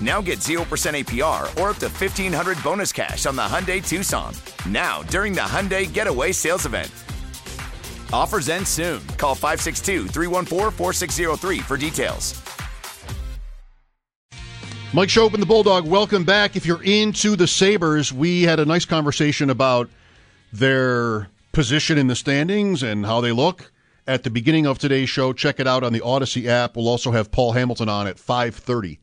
Now get 0% APR or up to 1500 bonus cash on the Hyundai Tucson. Now, during the Hyundai Getaway Sales Event. Offers end soon. Call 562 314 4603 for details. Mike Schopp and the Bulldog, welcome back. If you're into the Sabres, we had a nice conversation about their position in the standings and how they look at the beginning of today's show. Check it out on the Odyssey app. We'll also have Paul Hamilton on at 530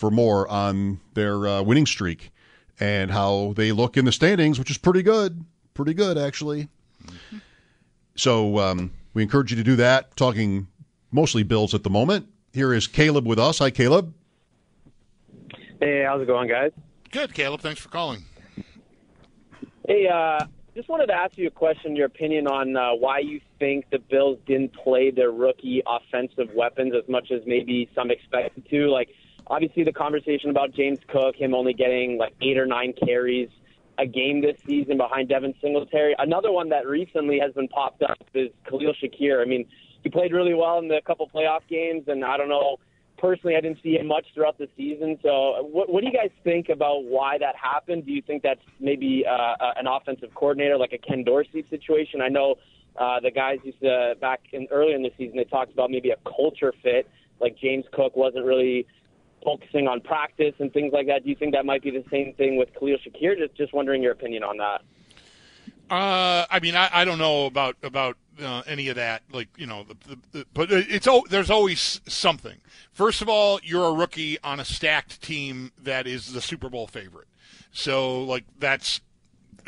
for more on their uh, winning streak and how they look in the standings, which is pretty good. Pretty good, actually. Mm-hmm. So um, we encourage you to do that, talking mostly Bills at the moment. Here is Caleb with us. Hi, Caleb. Hey, how's it going, guys? Good, Caleb. Thanks for calling. Hey, uh, just wanted to ask you a question, your opinion on uh, why you think the Bills didn't play their rookie offensive weapons as much as maybe some expected to. Like, obviously, the conversation about James Cook, him only getting like eight or nine carries a game this season behind Devin Singletary. Another one that recently has been popped up is Khalil Shakir. I mean, he played really well in the couple playoff games, and I don't know personally, I didn't see him much throughout the season. So, what, what do you guys think about why that happened? Do you think that's maybe uh, uh an offensive coordinator, like a Ken Dorsey situation? I know uh, the guys used to back in earlier in the season they talked about maybe a culture fit, like James Cook wasn't really focusing on practice and things like that. Do you think that might be the same thing with Khalil Shakir? Just just wondering your opinion on that. Uh, I mean, I, I don't know about about uh, any of that. Like you know, the, the, the, but it's oh, there's always something. First of all, you're a rookie on a stacked team that is the Super Bowl favorite. So like that's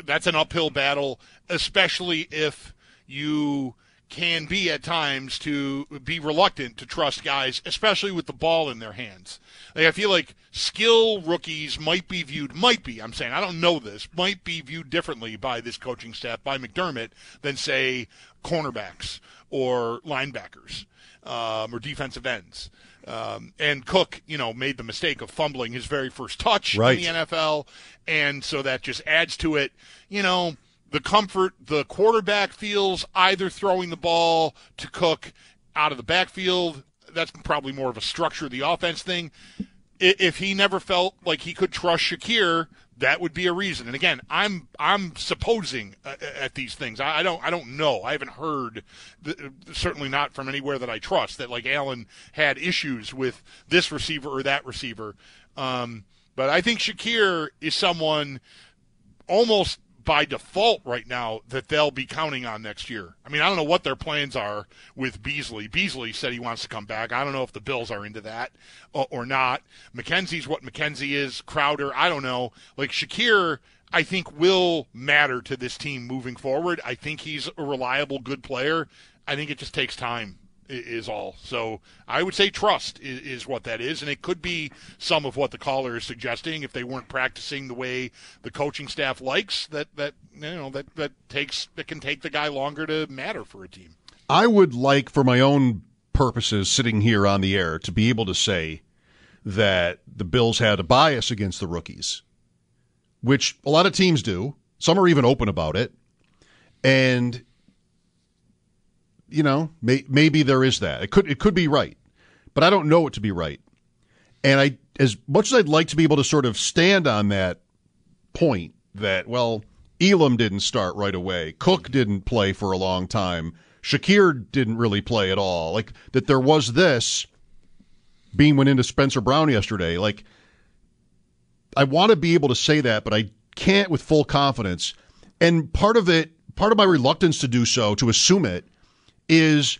that's an uphill battle, especially if you can be at times to be reluctant to trust guys, especially with the ball in their hands. Like, I feel like skill rookies might be viewed, might be, I'm saying, I don't know this, might be viewed differently by this coaching staff, by McDermott, than, say, cornerbacks or linebackers um, or defensive ends. Um, and Cook, you know, made the mistake of fumbling his very first touch right. in the NFL, and so that just adds to it. You know, the comfort the quarterback feels either throwing the ball to Cook out of the backfield. That's probably more of a structure of the offense thing. If he never felt like he could trust Shakir, that would be a reason. And again, I'm I'm supposing uh, at these things. I, don't I don't know. I haven't heard, certainly not from anywhere that I trust, that like Allen had issues with this receiver or that receiver. Um, but I think Shakir is someone almost by default right now that they'll be counting on next year. I mean, I don't know what their plans are with Beasley. Beasley said he wants to come back. I don't know if the Bills are into that or not. McKenzie's what McKenzie is. Crowder, I don't know. Like Shakir, I think will matter to this team moving forward. I think he's a reliable, good player. I think it just takes time is all. So I would say trust is, is, what that is, and it could be some of what the caller is suggesting. If they weren't practicing the way the coaching staff likes, that that you know that that takes that can take the guy longer to matter for a team. I would like, for my own purposes, sitting here on the air, to be able to say that the Bills had a bias against the rookies, which a lot of teams do. Some are even open about it, and you know, may, maybe there is that. It could it could be right, but I don't know it to be right. And I, as much as I'd like to be able to sort of stand on that point, that well, Elam didn't start right away, Cook didn't play for a long time, Shakir didn't really play at all. Like that, there was this. Beane went into Spencer Brown yesterday. Like, I want to be able to say that, but I can't with full confidence. And part of it, part of my reluctance to do so, to assume it, is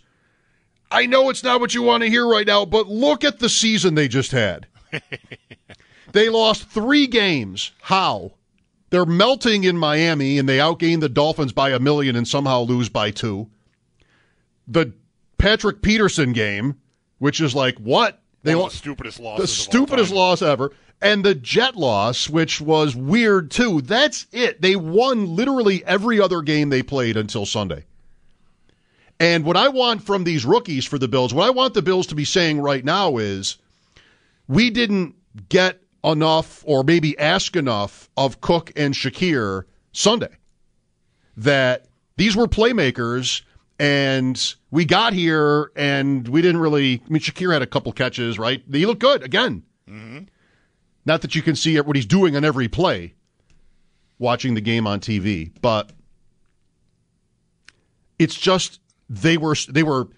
I know it's not what you want to hear right now, but look at the season they just had. they lost three games. How? They're melting in Miami and they outgain the Dolphins by a million and somehow lose by two. The Patrick Peterson game, which is like what? They lost the stupidest loss. The stupidest loss ever. And the Jet loss, which was weird too. That's it. They won literally every other game they played until Sunday. And what I want from these rookies for the Bills, what I want the Bills to be saying right now is we didn't get enough or maybe ask enough of Cook and Shakir Sunday. That these were playmakers and we got here and we didn't really. I mean, Shakir had a couple catches, right? He looked good again. Mm-hmm. Not that you can see what he's doing on every play watching the game on TV, but it's just they were they were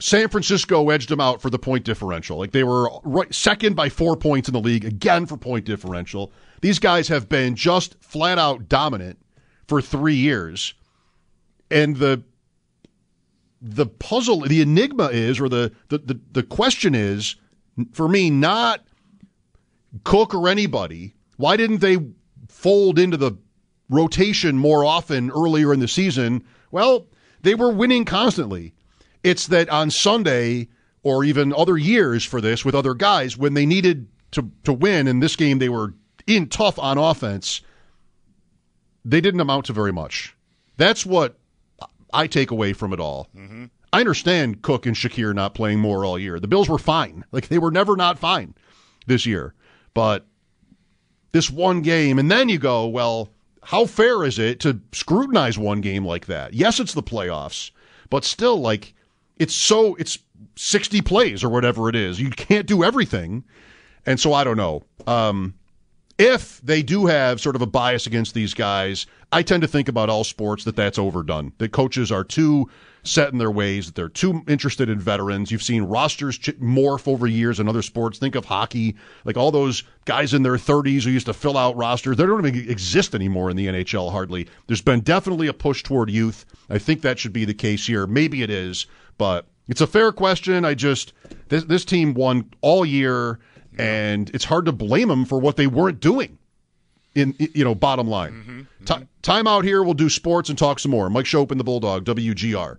San Francisco edged them out for the point differential. Like they were right, second by four points in the league again for point differential. These guys have been just flat out dominant for three years, and the the puzzle, the enigma is, or the the the, the question is, for me, not Cook or anybody. Why didn't they fold into the rotation more often earlier in the season? Well, they were winning constantly. It's that on Sunday or even other years for this with other guys, when they needed to, to win, in this game they were in tough on offense, they didn't amount to very much. That's what I take away from it all. Mm-hmm. I understand Cook and Shakir not playing more all year. The Bills were fine. Like they were never not fine this year. But this one game, and then you go, well, how fair is it to scrutinize one game like that? Yes, it's the playoffs, but still, like, it's so, it's 60 plays or whatever it is. You can't do everything. And so I don't know. Um, if they do have sort of a bias against these guys, I tend to think about all sports that that's overdone. That coaches are too set in their ways, that they're too interested in veterans. You've seen rosters morph over years in other sports. Think of hockey, like all those guys in their 30s who used to fill out rosters. They don't even exist anymore in the NHL hardly. There's been definitely a push toward youth. I think that should be the case here. Maybe it is, but it's a fair question. I just this this team won all year and it's hard to blame them for what they weren't doing in you know bottom line. Mm-hmm. T- time out here. We'll do sports and talk some more. Mike Schopp and the Bulldog, WGR.